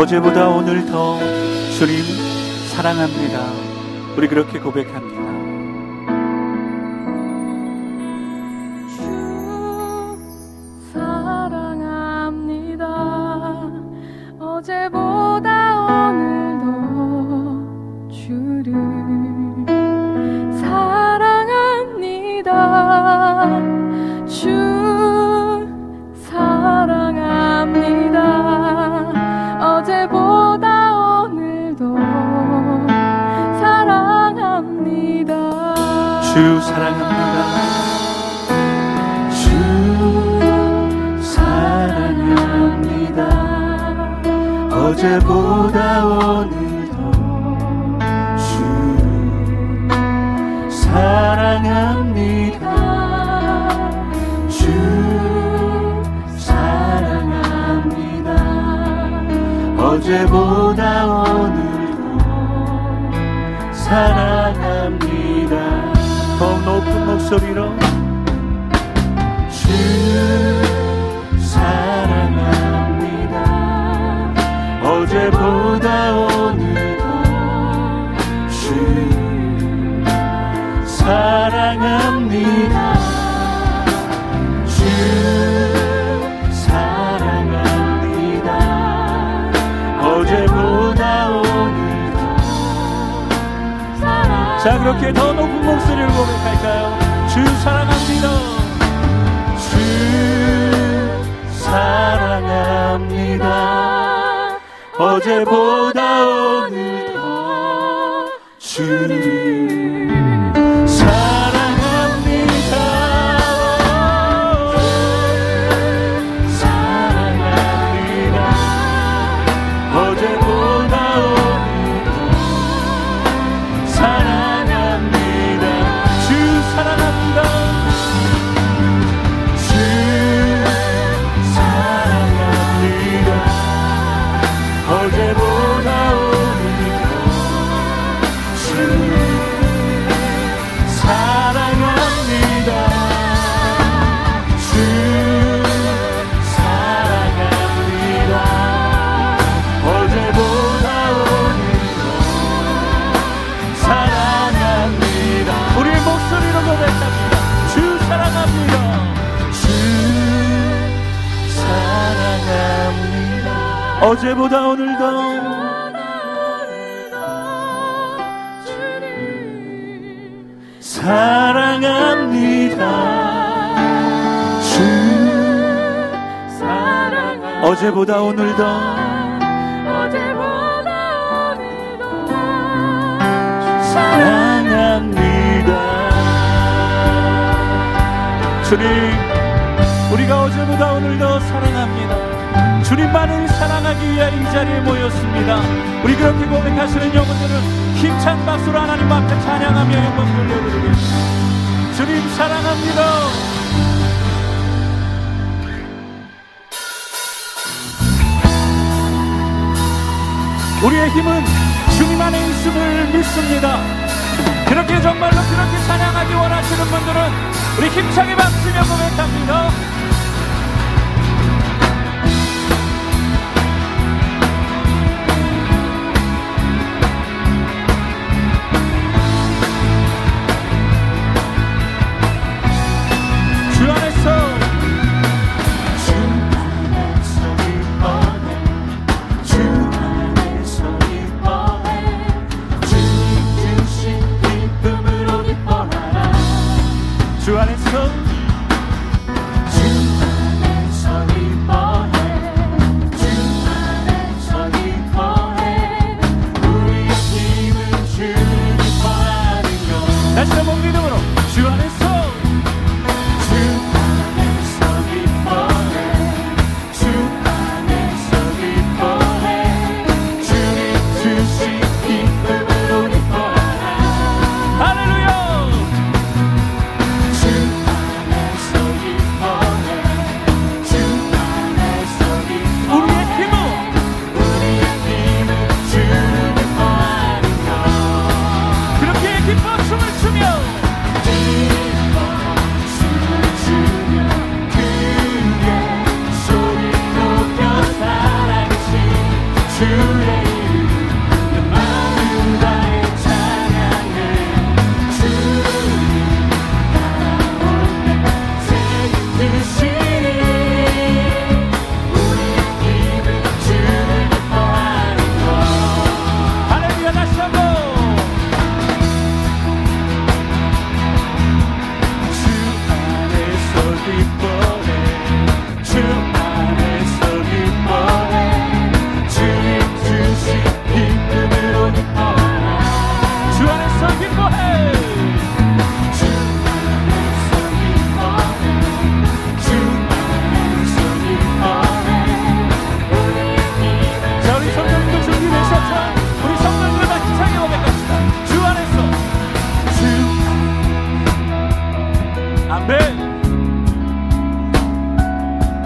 어제보다 오늘 더 주님 사랑합니다. 우리 그렇게 고백합니다. 주 사랑합니다. 주 사랑합니다. 어제보다 오늘도 주 사랑합니다. 주 사랑합니다. 어제보다 오늘도 사랑합니다. 더 높은 목소리로 주 사랑합니다. 어제보다 오늘도 주 사랑합니다 자 그렇게 더 높은 목소리를 고백할까요? 주 사랑합니다. 주 사랑합니다. 어제보다 오늘도 주어 어제보다 오늘도 어제보다 오늘도 사랑합니다. 주님, 우리가 어제보다 오늘도 사랑합니다. 주님만을 사랑하기 위해 이 자리에 모였습니다. 우리 그렇게 고백하시는 영혼들은 힘찬 박수로 하나님 앞에 찬양하며 영광 돌려드리겠습니다. 주님 사랑합니다. 우리의 힘은 주님 안에 있음을 믿습니다. 그렇게 정말로 그렇게 찬양하기 원하시는 분들은 우리 힘차게 박수며 고백합니다. to our let go.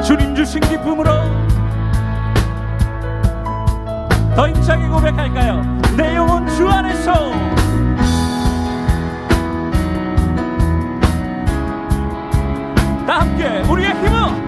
주님 주신 기쁨으로 더 힘차게 고백할까요? 내 영혼 주 안에서 다 함께 우리의 힘은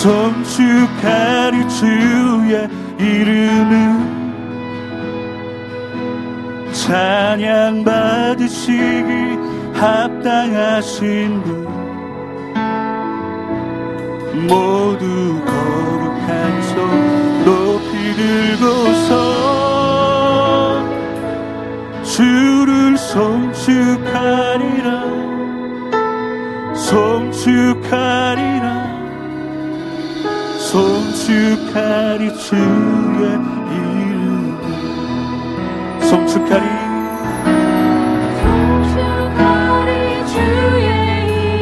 성축하리 주의 이름을 찬양 받으시기 합당하신 분. 모두 거룩한 손 높이 들고서 주를 성축하리라. 성축하리라. 송축하리 주의 이름 송축하리. 송축하리 주의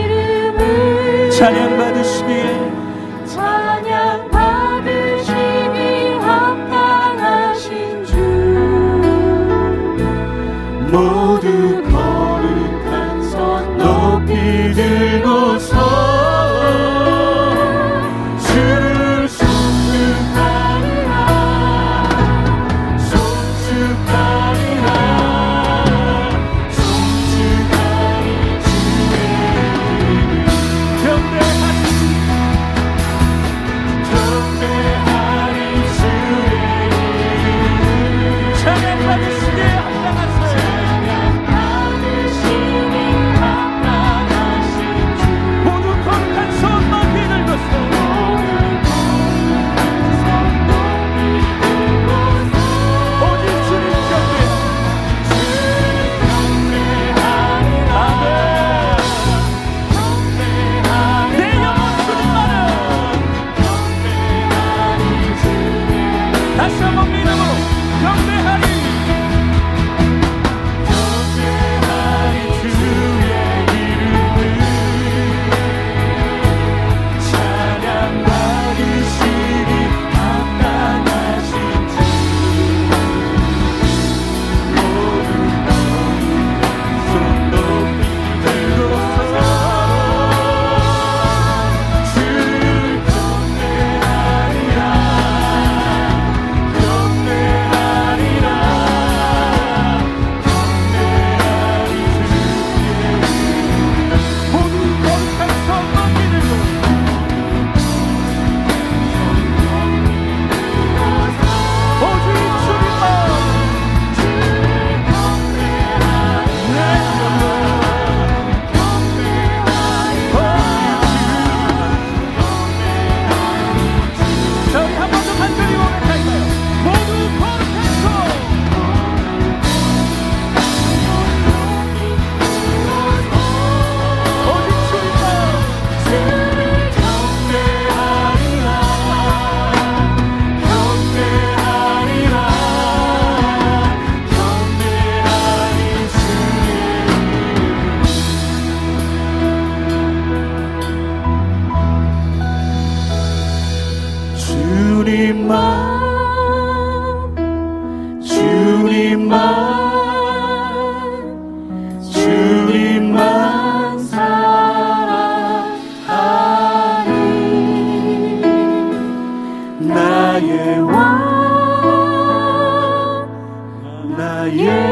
이름을 찬양받으시기에. yeah.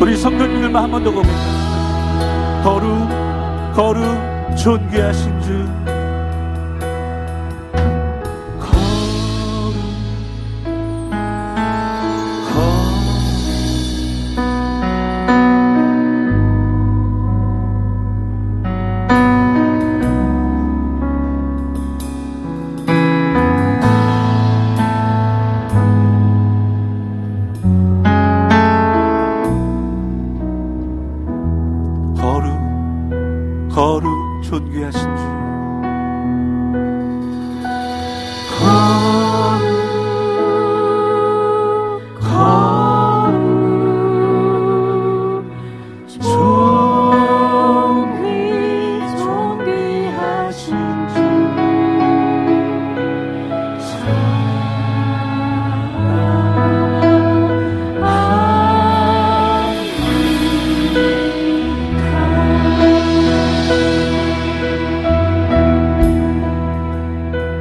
우리 성도님들만 한 번 더 고백합니다. 거룩, 거룩, 존귀하신 주. 거룩, 존귀하신 주.